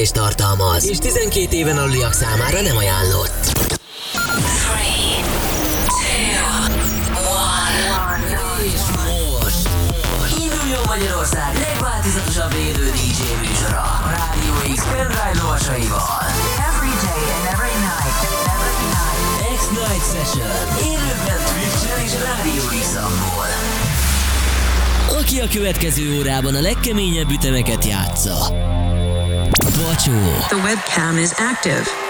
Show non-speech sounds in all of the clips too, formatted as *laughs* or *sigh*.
termékes tartalmaz, és 12 éven aluliak számára nem ajánlott. És most induljon Magyarország legváltozatosabb élő DJ műsora a Rádió X pendrive lovasaival. Every day and every night. Every night. X-Night Session élőben Twitch-en és Rádió x Aki a következő órában a legkeményebb ütemeket játsza. Bacsó, The webcam is active.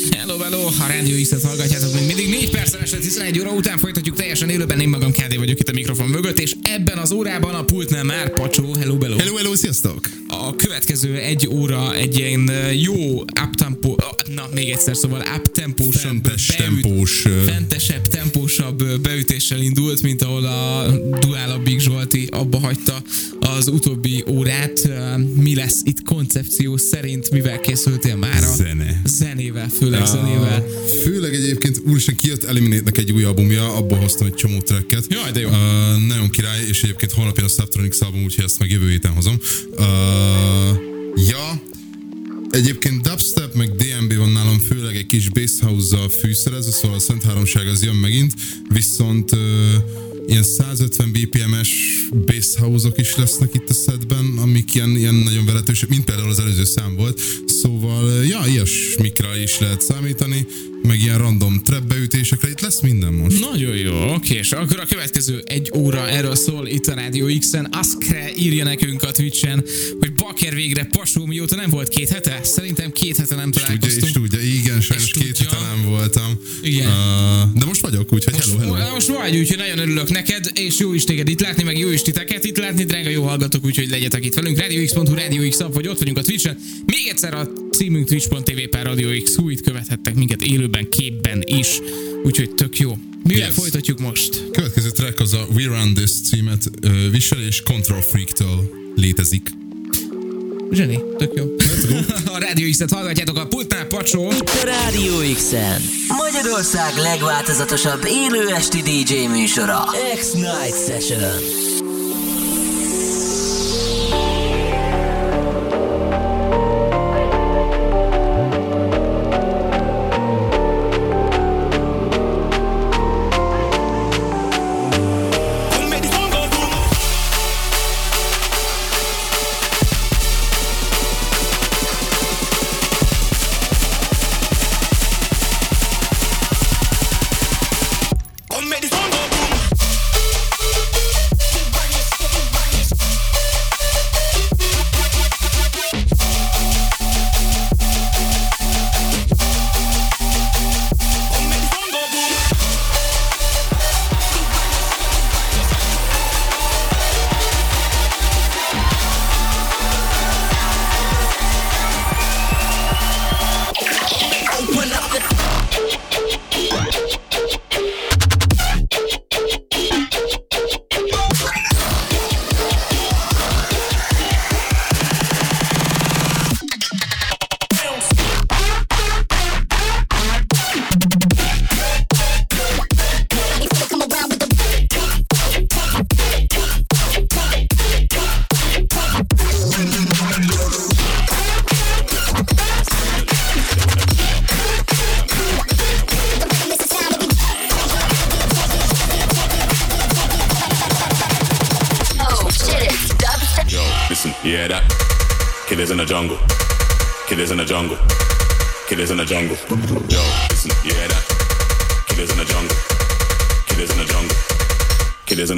Hello, hello, a Rádió X-et hallgatjátok még mindig 4 percen este 11 óra után folytatjuk teljesen élőben, én magam Kádé vagyok itt a mikrofon mögött, és ebben az órában a pultnál már Pacsó, hello, hello. Hello, hello, sziasztok! A következő egy óra egy ilyen jó uptempo, na még egyszer, szóval uptempósabb, Fentes tempós, ö, fentesebb, tempósabb beütéssel indult, mint ahol a Duála Big Zsolti abba hagyta az utóbbi órát. Mi lesz itt koncepció szerint, mivel készültél már? Zene. Zenével, főleg zenével. Főleg egyébként, úristen, kijött Eliminate-nek egy új albumja, abból hoztam egy csomó tracket. Jaj, de jó. Uh, nagyon király, és egyébként holnap jön a Subtronics album, úgyhogy ezt meg jövő héten hozom. Uh, ja, Egyébként dubstep meg DMB van nálam főleg egy kis basshouse-zal fűszerezve, szóval a Szent Háromság az jön megint, viszont uh, ilyen 150 BPM-es bass house-ok is lesznek itt a setben, amik ilyen, ilyen nagyon veretősek, mint például az előző szám volt. Szóval, ja, ilyesmikra is lehet számítani, meg ilyen random trap beütésekre, itt lesz minden most. Nagyon jó, oké, és akkor a következő egy óra erről szól itt a Rádió X-en. Askre írja nekünk a Twitch-en, hogy baker végre pasó, mióta nem volt két hete? Szerintem két hete nem Tudja, és találkoztunk. tudja, igen, sajnos két hete nem voltam. Igen. Uh, de most vagyok, úgyhogy hello, hello. Most, most vagy, úgyhogy nagyon örülök neked, és jó is téged itt látni, meg jó is titeket itt látni, drága jó hallgatók, úgyhogy legyetek itt velünk. RadioX.hu, Radio X app, vagy ott vagyunk a Twitch-en. Még egyszer a címünk twitch.tv per Radio X, itt követhettek minket élőben, képben is, úgyhogy tök jó. Mivel Yes. folytatjuk most? Következő track az a We Run This címet uh, visel, és Control Freak-től létezik. Zseni, tök jó. *laughs* a Radio X-et hallgatjátok a pultnál, pacsó. A Rádió X-en Magyarország legváltozatosabb élő esti DJ műsora X-Night Session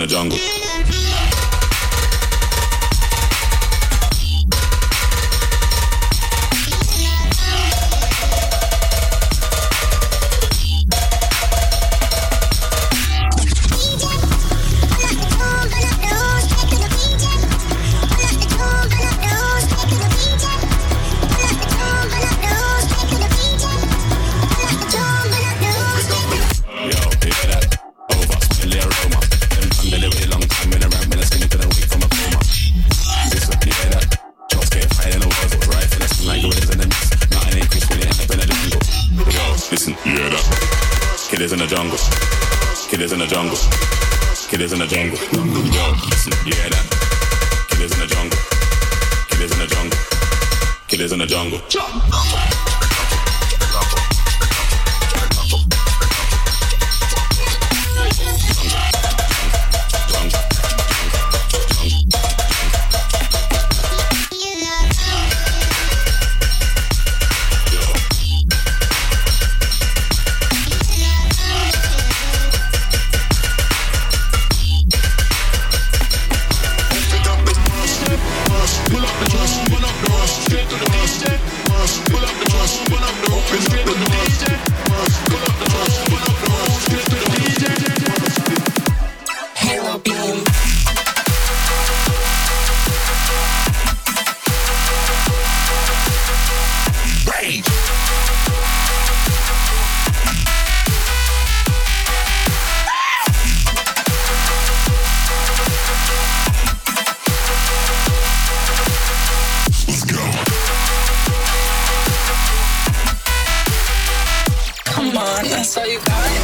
the jungle. That's all you got.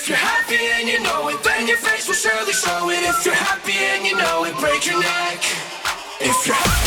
If you're happy and you know it, then your face will surely show it. If you're happy and you know it, break your neck. If you're happy.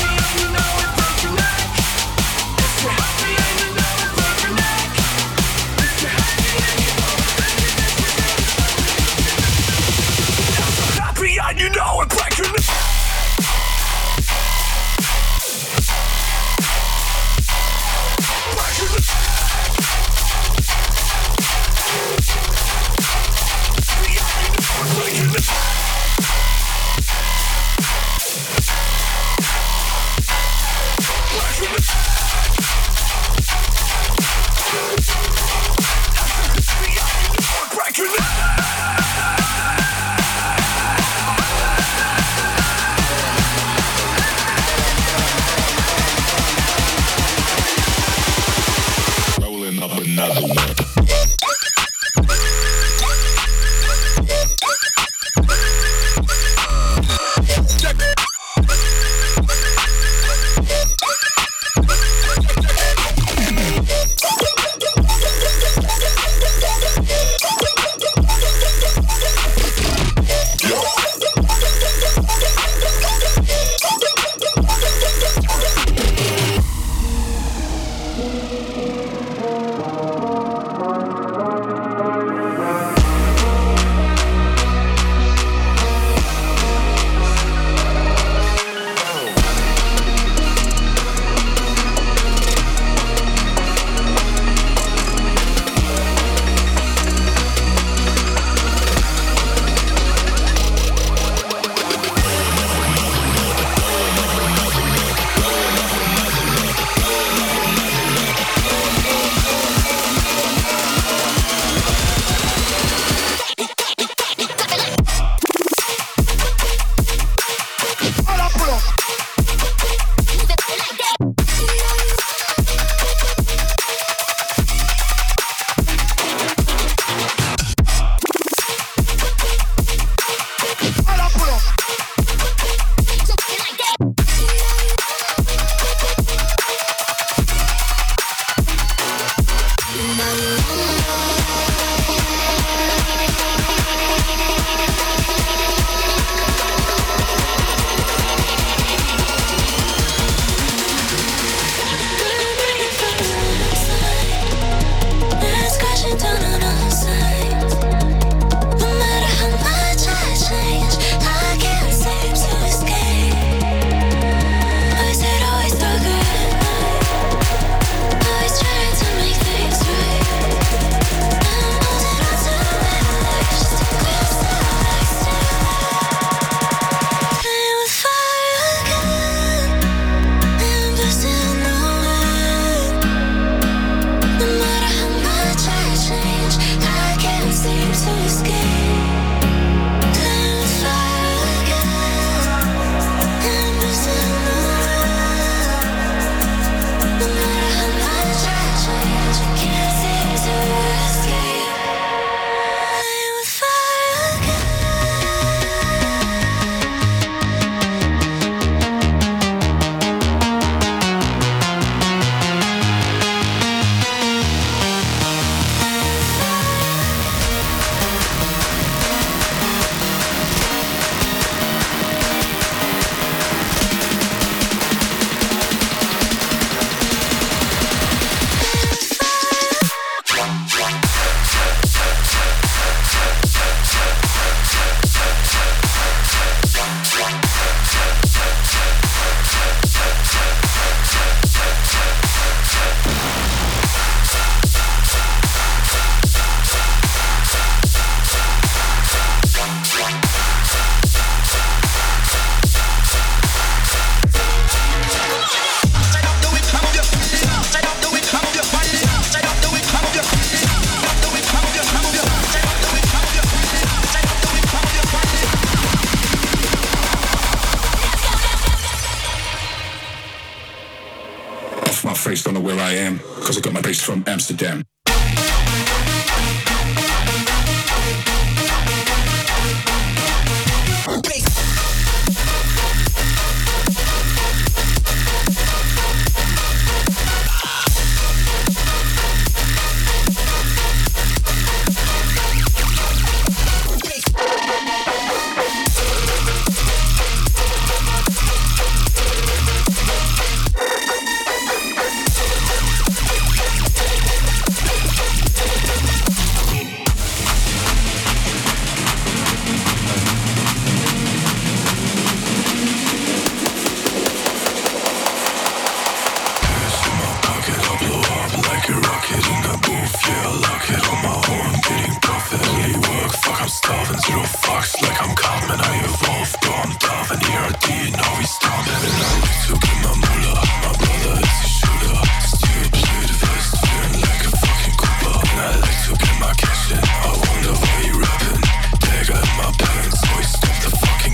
starving Zero fucks like I'm Cartman I evolve, born Darwin ERD, now we stop Living life to keep my moolah. My brother is a shooter. Still play the vest, feeling like a fucking cooper And I like to get my cash in. I wonder why you rapping. Dagger in my pants, so I stop the fucking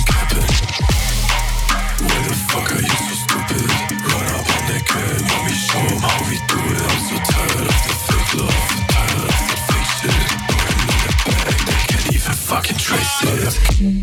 Mix.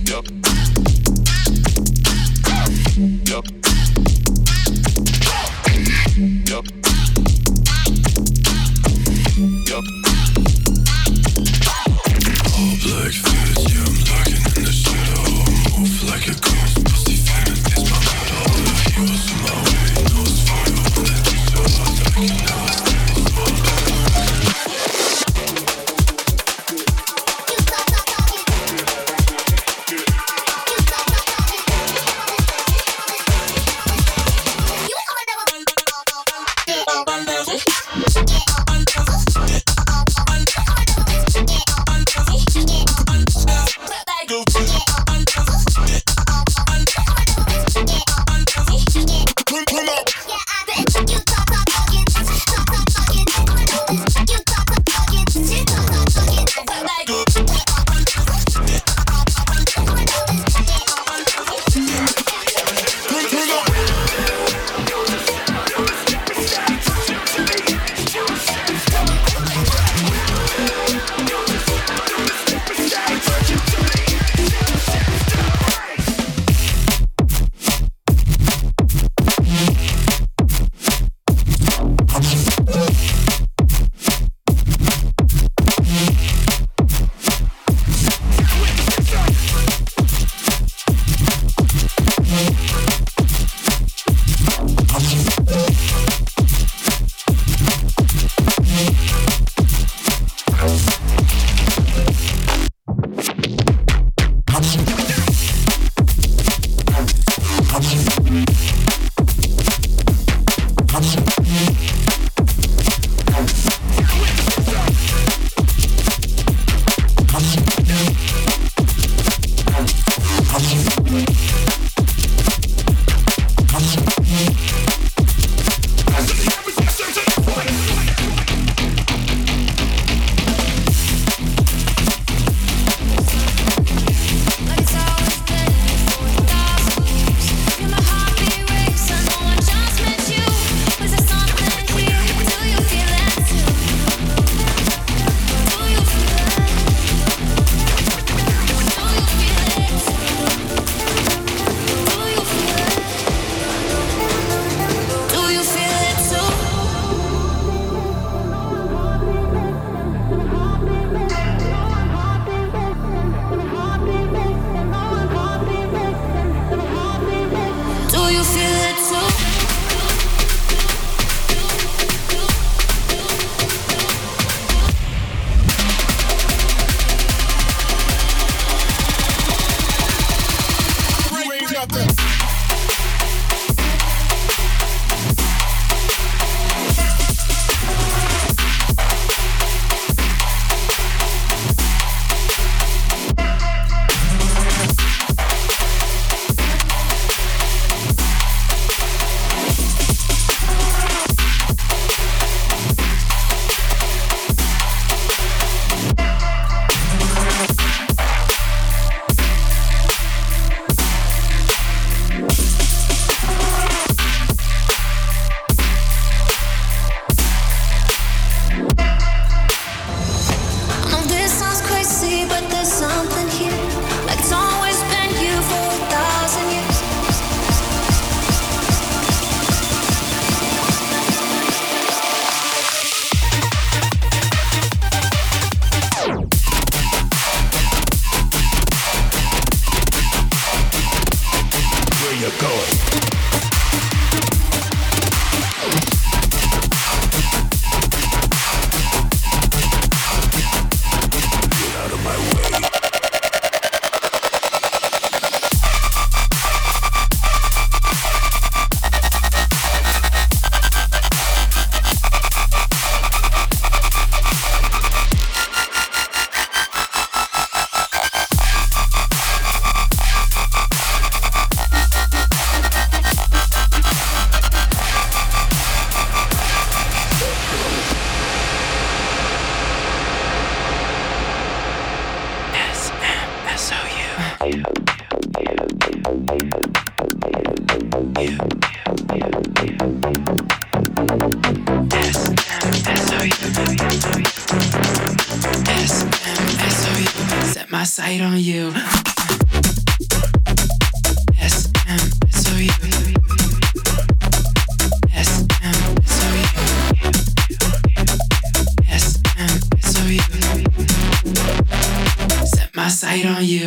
Piranha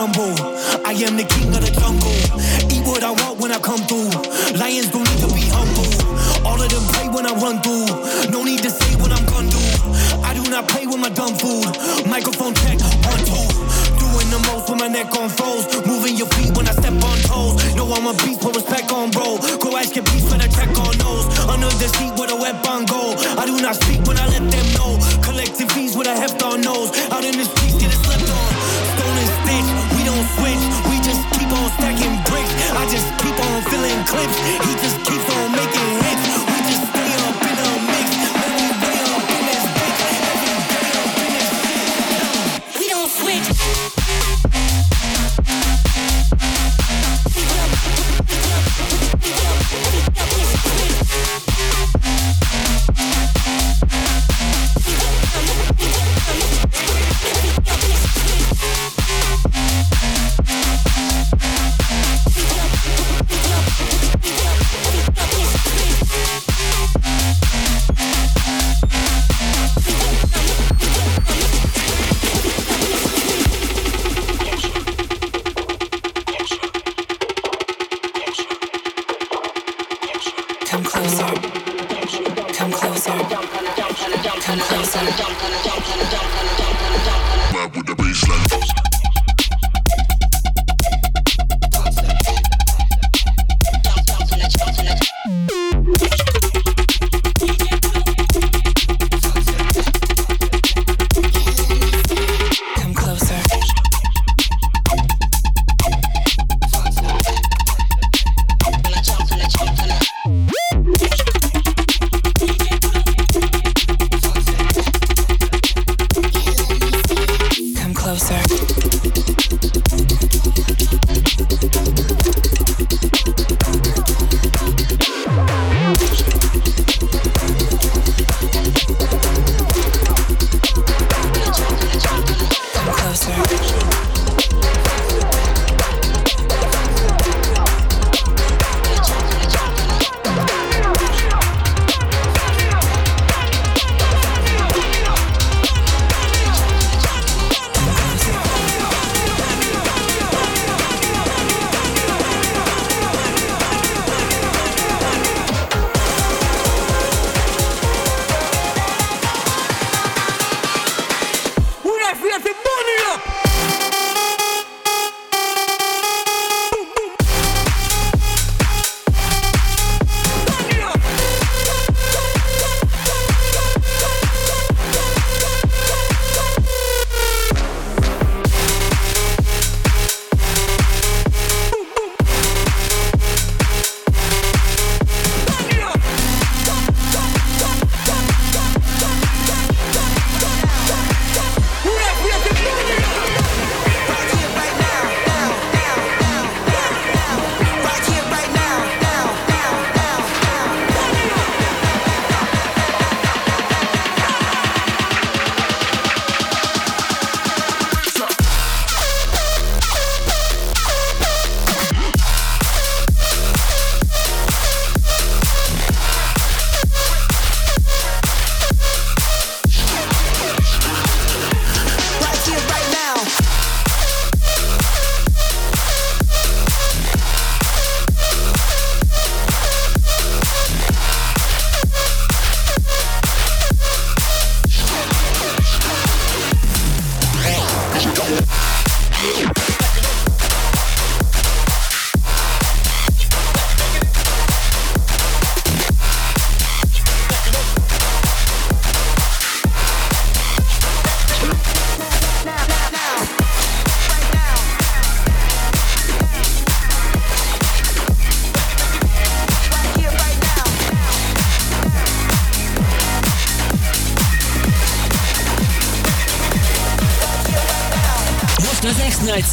I am the king of the jungle. Eat what I want when I come through. Lions don't need to be humble. All of them pray when I run through. No need to say what I'm gonna do. I do not play with my dumb food. Microphone check, one, two. Doing the most with my neck on froze. Moving your feet when I step on toes. No, I'm a beast, put respect on bro. Go ask your beast when I check on nose. Under the seat with a weapon go. I do not speak when I let them know. Collecting fees with a heft on nose. Out in the streets, I just keep on filling clips. He just keeps on making hits.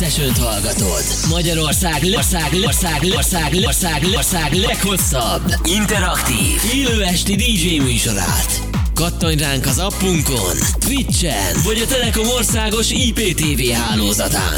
X-Night session hallgatod. Magyarország, ország, ország, ország, ország, ország leghosszabb, interaktív, élő esti DJ műsorát. Kattanj ránk az appunkon, Twitchen, vagy a Telekom országos IPTV hálózatán.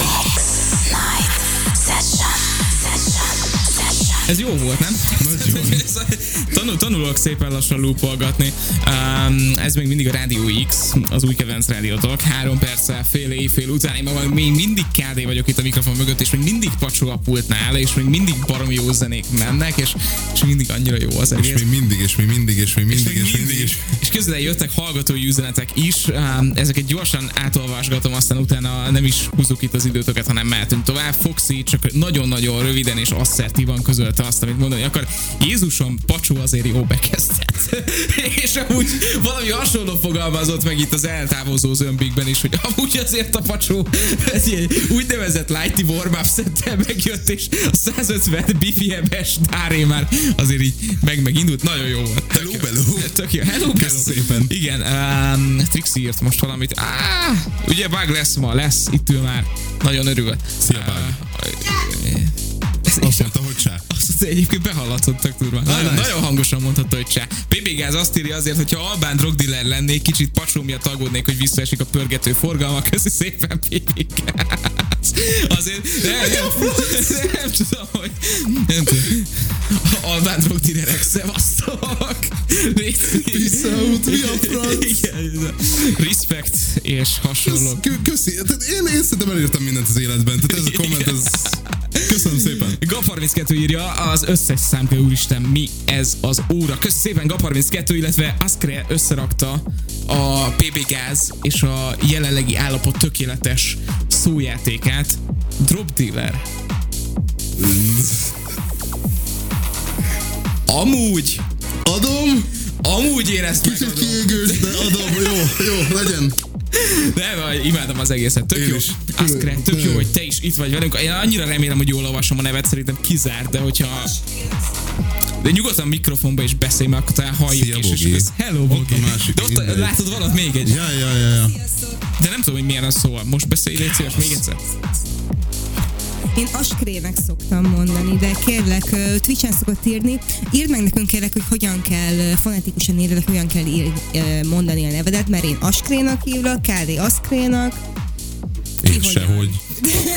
Ez jó volt, nem? *laughs* Tanul, tanulok szépen lassan loopolgatni. Um, ez még mindig a Rádió X, az új kedvenc rádiótok. Három perccel, fél éjfél után én magam még mindig KD vagyok itt a mikrofon mögött, és még mindig pacsol a pultnál, és még mindig baromi jó zenék mennek, és, és mindig annyira jó az És egész. még mindig, és még mindig, és még mindig, és még mindig, és és közben jöttek hallgatói üzenetek is, um, ezeket gyorsan átolvasgatom, aztán utána nem is húzzuk itt az időtöket, hanem mehetünk tovább. Foxy csak nagyon-nagyon röviden és asszertívan közölte azt, amit mondani akar. Jézusom, pacsó azért jó bekezdett. *laughs* és amúgy valami hasonló fogalmazott meg itt az eltávozó zömbikben is, hogy amúgy azért a pacsó ez ilyen úgynevezett lighty warm up szettel megjött, és a 150 BPM-es dáré már azért így meg megindult. Nagyon jó volt. Tök Hello, jó. bello. Tök jó. Hello, bello. szépen. Igen, um, Trixie írt most valamit. Ah, ugye bug lesz ma, lesz, itt ül már. Nagyon örül. Szia, Bug. Uh, azt mondta, mondta, egyébként behallatszott tök durva. Nagyon, nice. nagyon hangosan mondhatta, hogy csá. PB Gáz azt írja azért, hogyha albán drogdiller lennék, kicsit pacsó miatt aggódnék, hogy visszaesik a pörgető forgalma. Köszi szépen, PB Gáz. Azért nem, nem, nem tudom, hogy nem tudom. Albán drogdillerek, szevasztok! Out, mi a franc? Igen, respect és hasonlók. Kö- Köszi. Én, én szerintem elértem mindent az életben. Tehát ez a komment, ez... Köszönöm szépen. Gap32 írja, az összes szám, hogy úristen, mi ez az óra. Kösz szépen Gap32, illetve Askre összerakta a PB Gáz és a jelenlegi állapot tökéletes szójátékát. Drop Dealer. Amúgy, Adom, amúgy én ezt kicsit megadom. kiégős, de adom. Jó, jó, legyen. Nem, imádom az egészet. Tök Én jó. Askre, tök jó, hogy te is itt vagy velünk. Én annyira remélem, hogy jól olvasom a nevet, szerintem kizárt, de hogyha... De nyugodtan mikrofonba is beszélj, mert akkor talán halljuk Szia, is. és Bogi. Hello, Ott Bogi. a másik, De ott mindegy. látod, van ott még egy. Ja, ja, ja, ja. De nem tudom, hogy milyen a szó. Most beszélj, légy szíves, még egyszer. Én askrének szoktam mondani, de kérlek, Twitch-en szokott írni. Írd meg nekünk kérlek, hogy hogyan kell fonetikusan írni, hogyan kell ír, mondani a nevedet, mert én askrénak hívlak, Kádi askrénak. Én sehogy.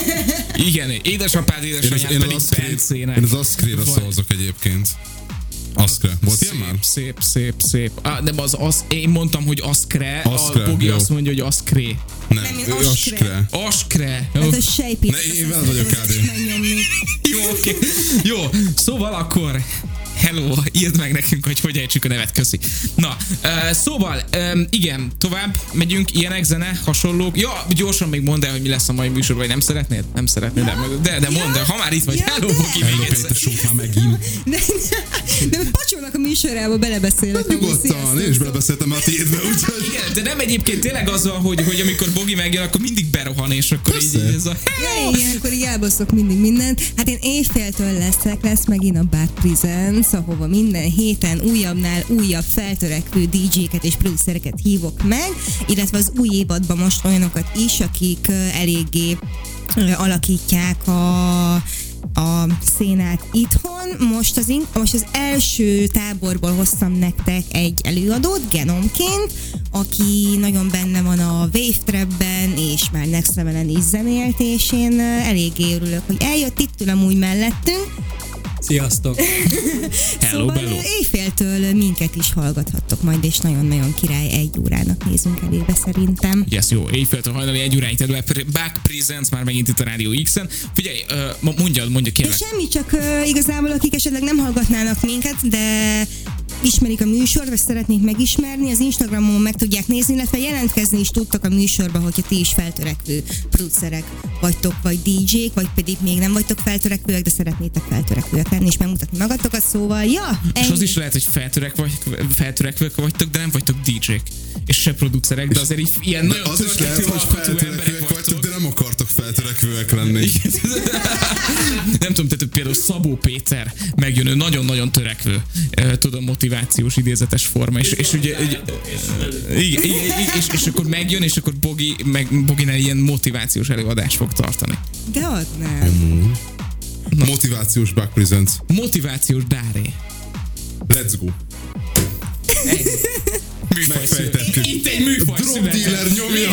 *laughs* Igen, édesapád, Én az, édesanyád én az pedig Aszkré- Bencének. én az Aszkréra szavazok egyébként. Aszkre. Volt ilyen Szép, már? szép, szép, szép. Ah, nem, az, az, én mondtam, hogy Aszkre, Aszkre, a Bogi jó. azt mondja, hogy Aszkré. Nem, Nem, ő Askre. Askre. Hát a sejpít. Ne, én veled vagyok, Kádi. Jó, oké. Jó, szóval akkor Hello, írd meg nekünk, hogy hogy ejtsük a nevet, köszi. Na, uh, szóval, um, igen, tovább megyünk, ilyenek, zene, hasonlók. Ja, gyorsan még mondd el, hogy mi lesz a mai műsor, vagy nem szeretnéd? Nem szeretnéd, de, de, de mondd el, ha már itt vagy. Ja, Hello, de. Bogi, még Hello, egyszer. Már megint. De, de pacsolnak a műsorába, belebeszélek. amúgy. Nyugodtan, én is belebeszéltem a tiédbe, úgyhogy... Igen, de nem egyébként tényleg az van, hogy, hogy amikor Bogi megjön, akkor mindig berohan, és akkor így, Persze. így ez a... Ja, igen, akkor így elbaszok mindig mindent. Hát én éjféltől leszek, lesz megint a Bad Presents, ahova minden héten újabbnál újabb feltörekvő DJ-ket és producereket hívok meg, illetve az új évadban most olyanokat is, akik eléggé alakítják a a szénát itthon. Most az, in- most az első táborból hoztam nektek egy előadót, Genomként, aki nagyon benne van a Wave Trap-ben, és már Next Level-en is zenélt, és én eléggé örülök, hogy eljött itt ül amúgy mellettünk. Sziasztok! *laughs* Hello, szóval bello. ö, éjféltől minket is hallgathattok majd, és nagyon-nagyon király egy órának nézünk elébe szerintem. Yes, jó, éjféltől hajnali egy óráig terül Back Presents már megint itt a Rádió X-en. Figyelj, mondjad, mondja De kérlek. semmi, csak igazából akik esetleg nem hallgatnának minket, de ismerik a műsort, vagy szeretnék megismerni, az Instagramon meg tudják nézni, illetve jelentkezni is tudtak a műsorba, hogyha ti is feltörekvő producerek vagytok, vagy DJ-k, vagy pedig még nem vagytok feltörekvőek, de szeretnétek feltörekvőek lenni, és megmutatni magatokat, szóval, ja, És az ennyi. is lehet, hogy feltörek vagy, feltörekvők vagytok, de nem vagytok DJ-k. És se producerek, de azért ilyen nagyon az is lehet, történetű hogy alkotó emberek feltörekvőek lenni. Nem tudom, tehát például Szabó Péter megjön, ő nagyon-nagyon törekvő, tudom, motivációs idézetes forma, és, és ugye, ugye igen, és, és akkor megjön, és akkor Bogi, meg Boginál ilyen motivációs előadást fog tartani. De az nem. Motivációs Back Presents. Motivációs dáré. Let's go. Megfejtettük. Egy műfaj Drug született. dealer nyomja.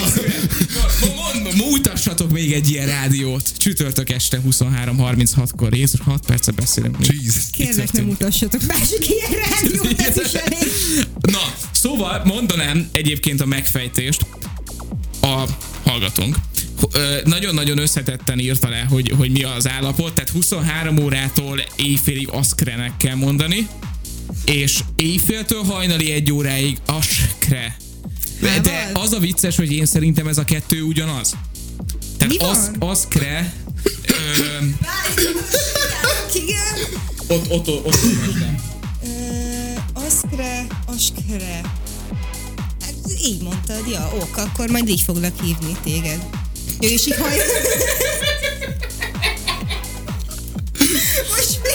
Mond, mond, mutassatok még egy ilyen rádiót. Csütörtök este 23.36-kor. Jézus, 6 perce beszélünk. Jesus. Kérlek, nem mutassatok másik ilyen rádiót, ez is *laughs* elég. Na, szóval mondanám egyébként a megfejtést a hallgatónk. Nagyon-nagyon összetetten írta le, hogy, hogy mi az állapot, tehát 23 órától éjfélig aszkrenek kell mondani, és éjféltől hajnali egy óráig askre. De, de az a vicces, hogy én szerintem ez a kettő ugyanaz. Tehát Mi van? az, aszkre, ö, Igen. ott, ott, ott, ott, Ö, Aszkre, askre. Hát így mondtad, ja, ok, akkor majd így foglak hívni téged. Jó, és így haj... *laughs* Most mi?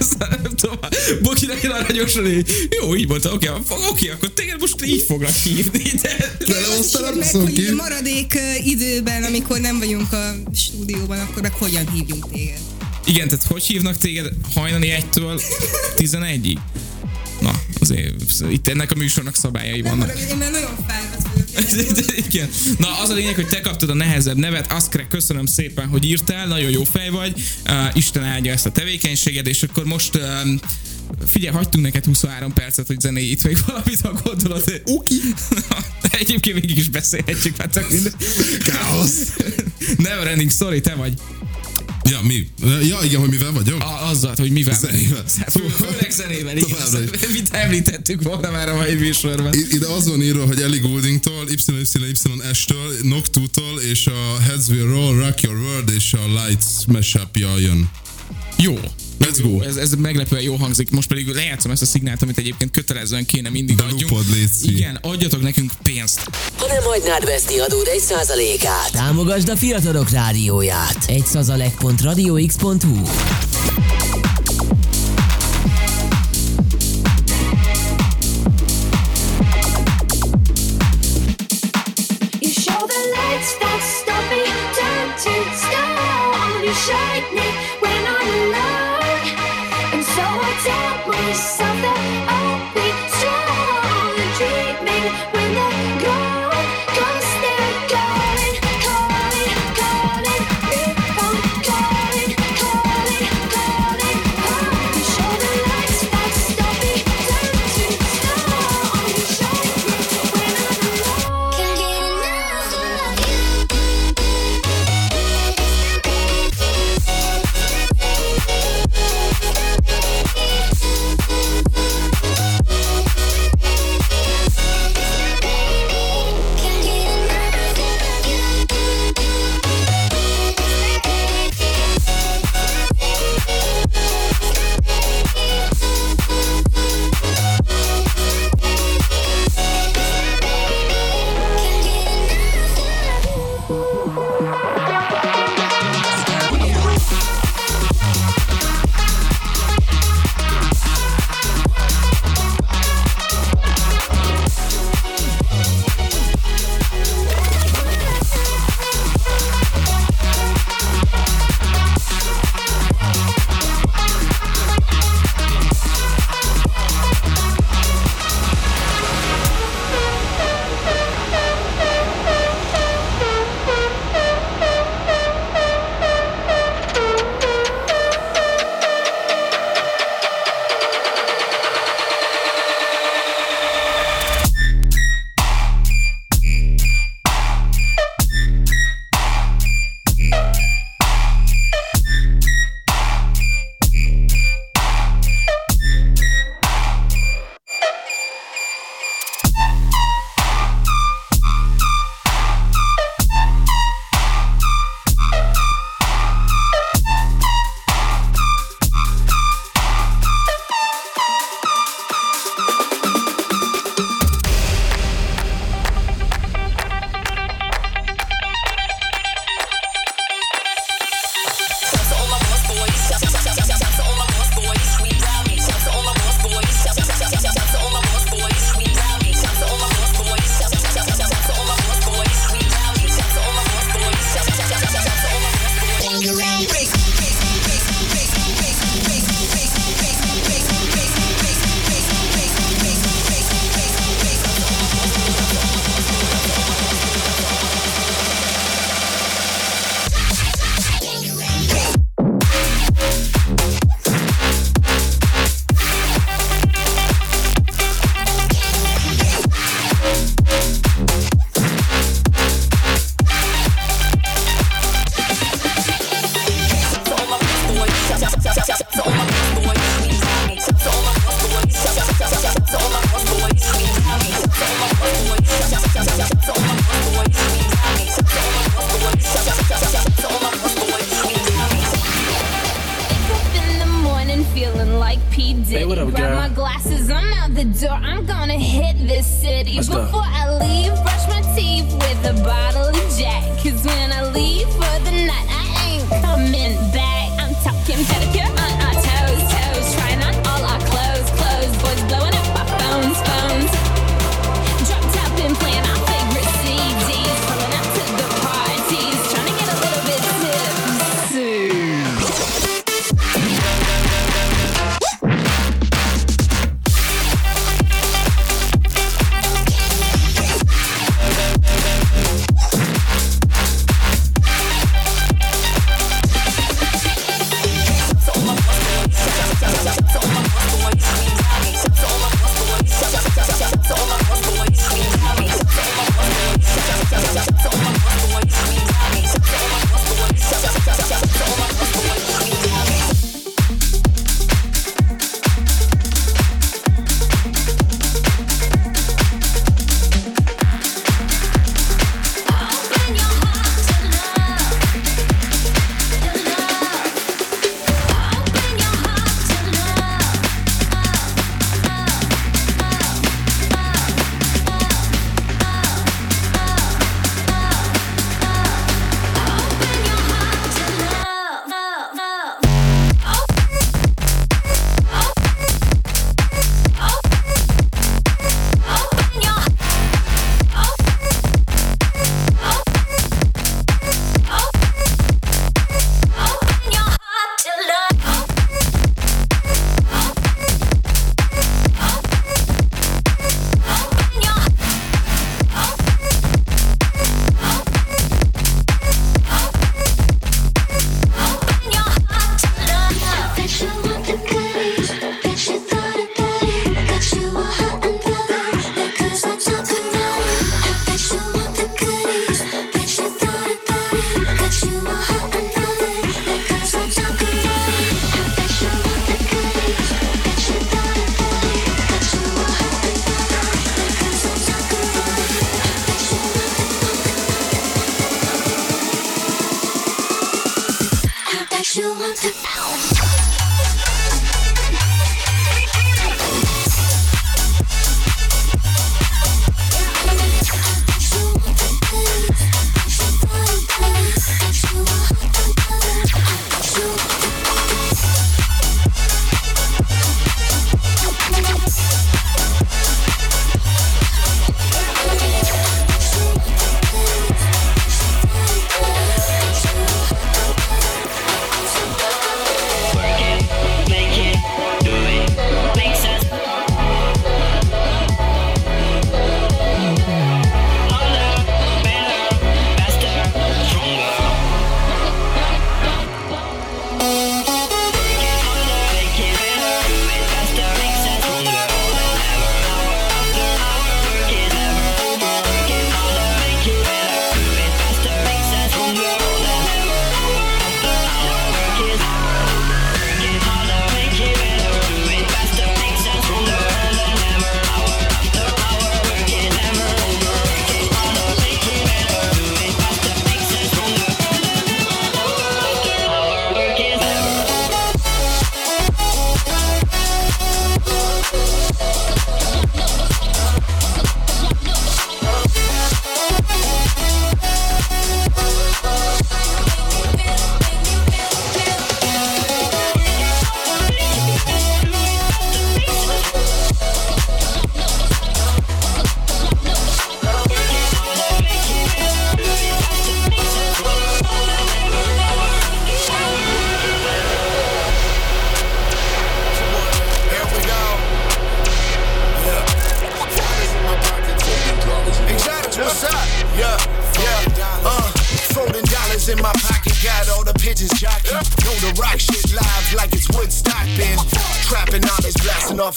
Ezt nem tudom. Boki nagyon aranyosan így, jó, így mondta, oké, oké, akkor téged most így foglak hívni, de... Aztán nem meg, hogy ki. maradék időben, amikor nem vagyunk a stúdióban, akkor meg hogyan hívjunk téged? Igen, tehát hogy hívnak téged hajnali 1-től 11-ig? Na, azért itt ennek a műsornak szabályai Nem vannak. én már nagyon fáradt. *laughs* Igen. Na, az a lényeg, hogy te kaptad a nehezebb nevet. Aszkre, köszönöm szépen, hogy írtál, nagyon jó fej vagy. Uh, Isten áldja ezt a tevékenységed, és akkor most um, Figyelj, hagytunk neked 23 percet, hogy zenéj itt még valamit, ha gondolod. Oké. Egyébként végig is beszélhetjük, hát csak minden. Káosz. *laughs* Never ending story, te vagy. Ja, mi? Ja, igen, hogy mivel vagyok? A, azzal, hogy mivel. Zenével. Fő- Főleg zenével, igen. Mit említettük volna már a mai műsorban. Ide az van írva, hogy Ellie Gouldingtól, YYYS-től, Noctu-tól és a Heads Will Roll, Rock Your World és a Lights mashup-ja jön. Jó. Let's go. Ez, ez meglepően jó hangzik. Most pedig lejátszom ezt a szignált, amit egyébként kötelezően kéne mindig De adjunk. lupod. Igen, adjatok nekünk pénzt. Ha nem hagynád veszni adód egy százalékát, támogasd a fiatalok rádióját. Egy százalék.radiox.hu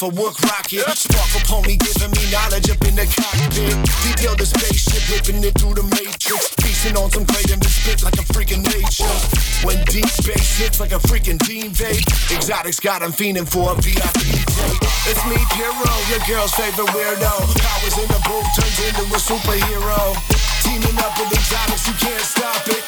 a wook rocket. Sparkle pony giving me knowledge up in the cockpit. Detail the spaceship, whipping it through the matrix. Feasting on some great and spit like a freaking nature. When deep bass hits like a freaking Dean vape. Exotics got him fiending for a VIP. It's me, Piero, your girl's favorite weirdo. Powers in the booth turns into a superhero. Teaming up with exotics, you can't stop it.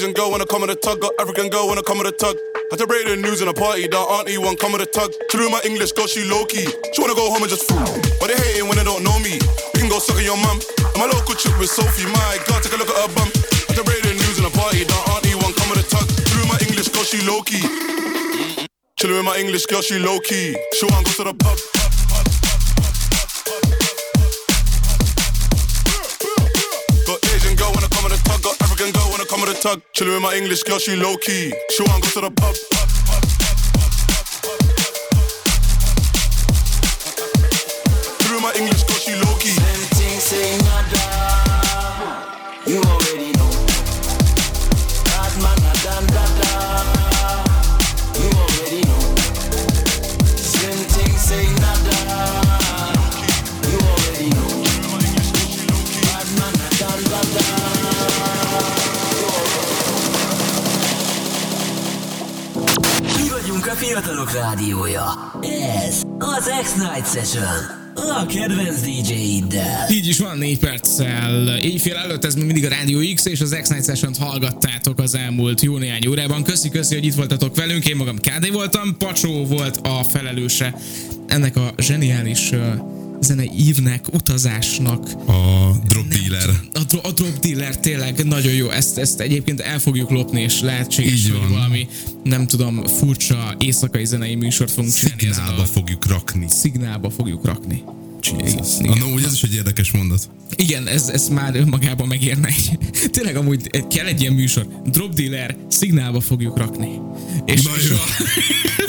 Asian girl wanna come with a tug. Got African girl wanna come with a tug. Had to break the news in a party. That auntie one come with a tug. True, my English girl, she low key. She wanna go home and just fool. But they hating when they don't know me. We can go suck your mum. And my local chick with Sophie. My God, take a look at her bum. Had to break the news in a party. That auntie one come with a tug. True, my English girl, she low key. Chillin' with my English girl, she low key. She wanna go to the pub. Tug. Chillin' with my English girl, she low key. She wanna go to the pub. Session. A kedvenc DJ-iddel. Így is van, négy perccel. Éjfél előtt ez még mindig a Rádió X és az X-Night Session-t hallgattátok az elmúlt jó néhány órában. Köszi, köszi, hogy itt voltatok velünk. Én magam KD voltam, Pacsó volt a felelőse ennek a zseniális uh, zenei ívnek, utazásnak. A drop dealer. A, dro- a drop dealer tényleg nagyon jó. Ezt, ezt egyébként el fogjuk lopni, és lehetséges, Így hogy van. valami, nem tudom, furcsa éjszakai zenei műsort fogunk csinálni. Szignálba a fogjuk rakni. szignálba fogjuk rakni. Jesus. Igen. No, ugye ez is egy érdekes mondat. Igen, ez, ez már önmagában megérne egy. *laughs* Tényleg amúgy kell egy ilyen műsor. Drop dealer, szignálba fogjuk rakni. És, Na és jó. a, *laughs*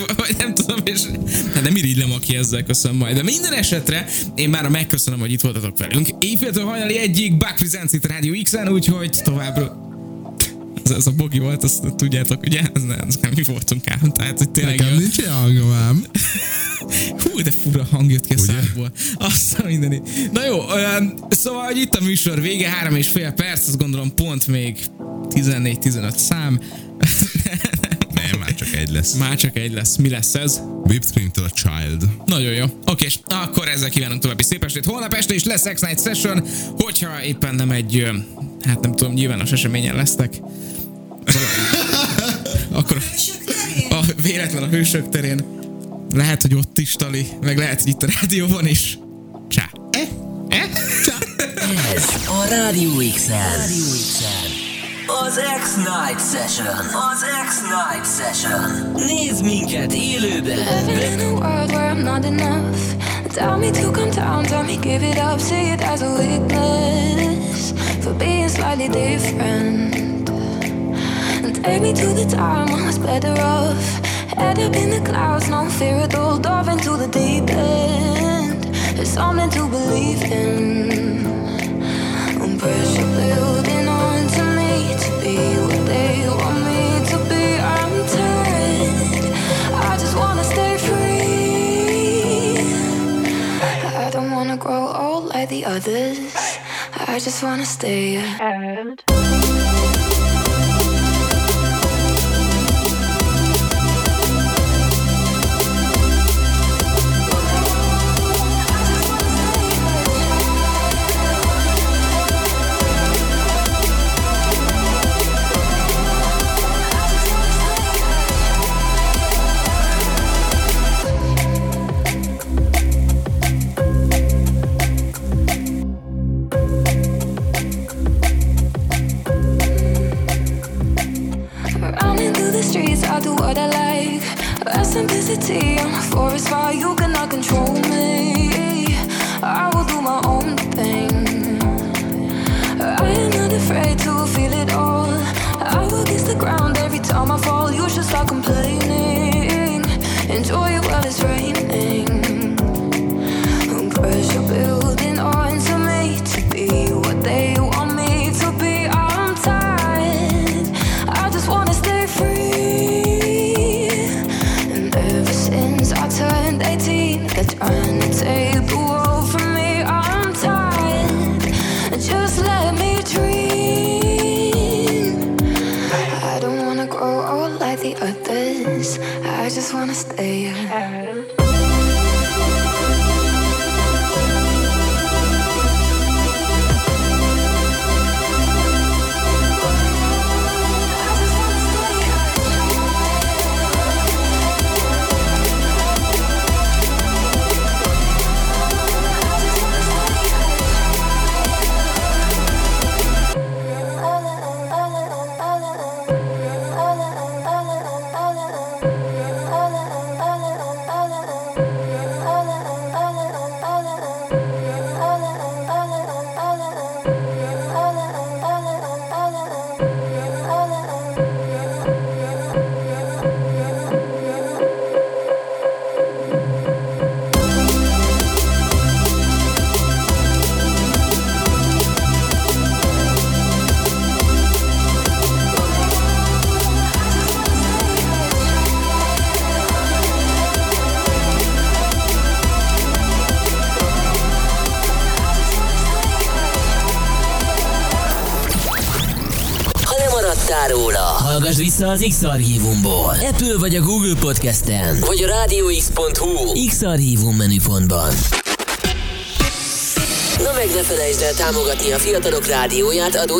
hát nem irigylem, aki ezzel köszön majd. De minden esetre én már megköszönöm, hogy itt voltatok velünk. Éjféltől hajnali egyik Back Presents itt Rádió X-en, úgyhogy továbbra ez, ez a bogi volt, azt tudjátok, ugye? Ez, nem, ez nem mi voltunk ám. Tehát, hogy tényleg Nekem nincs ilyen hangom ám. Hú, de fura hang jött ki a számból. Azt a mindeni. Na jó, olyan, szóval, hogy itt a műsor vége, három és fél perc, azt gondolom pont még 14-15 szám. *laughs* Csak egy lesz. Már csak egy lesz. Mi lesz ez? Whipped Cream-től a Child. Nagyon jó. Oké, és akkor ezzel kívánunk további szép estét. Holnap este is lesz X-Night Session, hogyha éppen nem egy, hát nem tudom, nyilvános eseményen lesztek. *laughs* akkor a véletlen a hősök terén. Lehet, hogy ott is tali, meg lehet, hogy itt a rádióban is. Csá. Eh? Eh? Csá. Ez a Rádió X-en. Az X-Night Session. Az X-Night Session. Nézd minket élőben. Living in a world where I'm not enough. Tell me to come down, tell me give it up, see it as a weakness for being slightly different. And take me to the time when I was better off. Head up in the clouds, no fear at all, dove into the deep end. There's something to believe in. Pressure building the others. I just wanna stay ahead. It's raining. Pressure builds. Az X-Archívumból. Apple vagy a Google Podcasten, vagy a rádióx.hu X-Archívum menüpontban. Na meg ne felejtsd el támogatni a fiatalok rádióját adó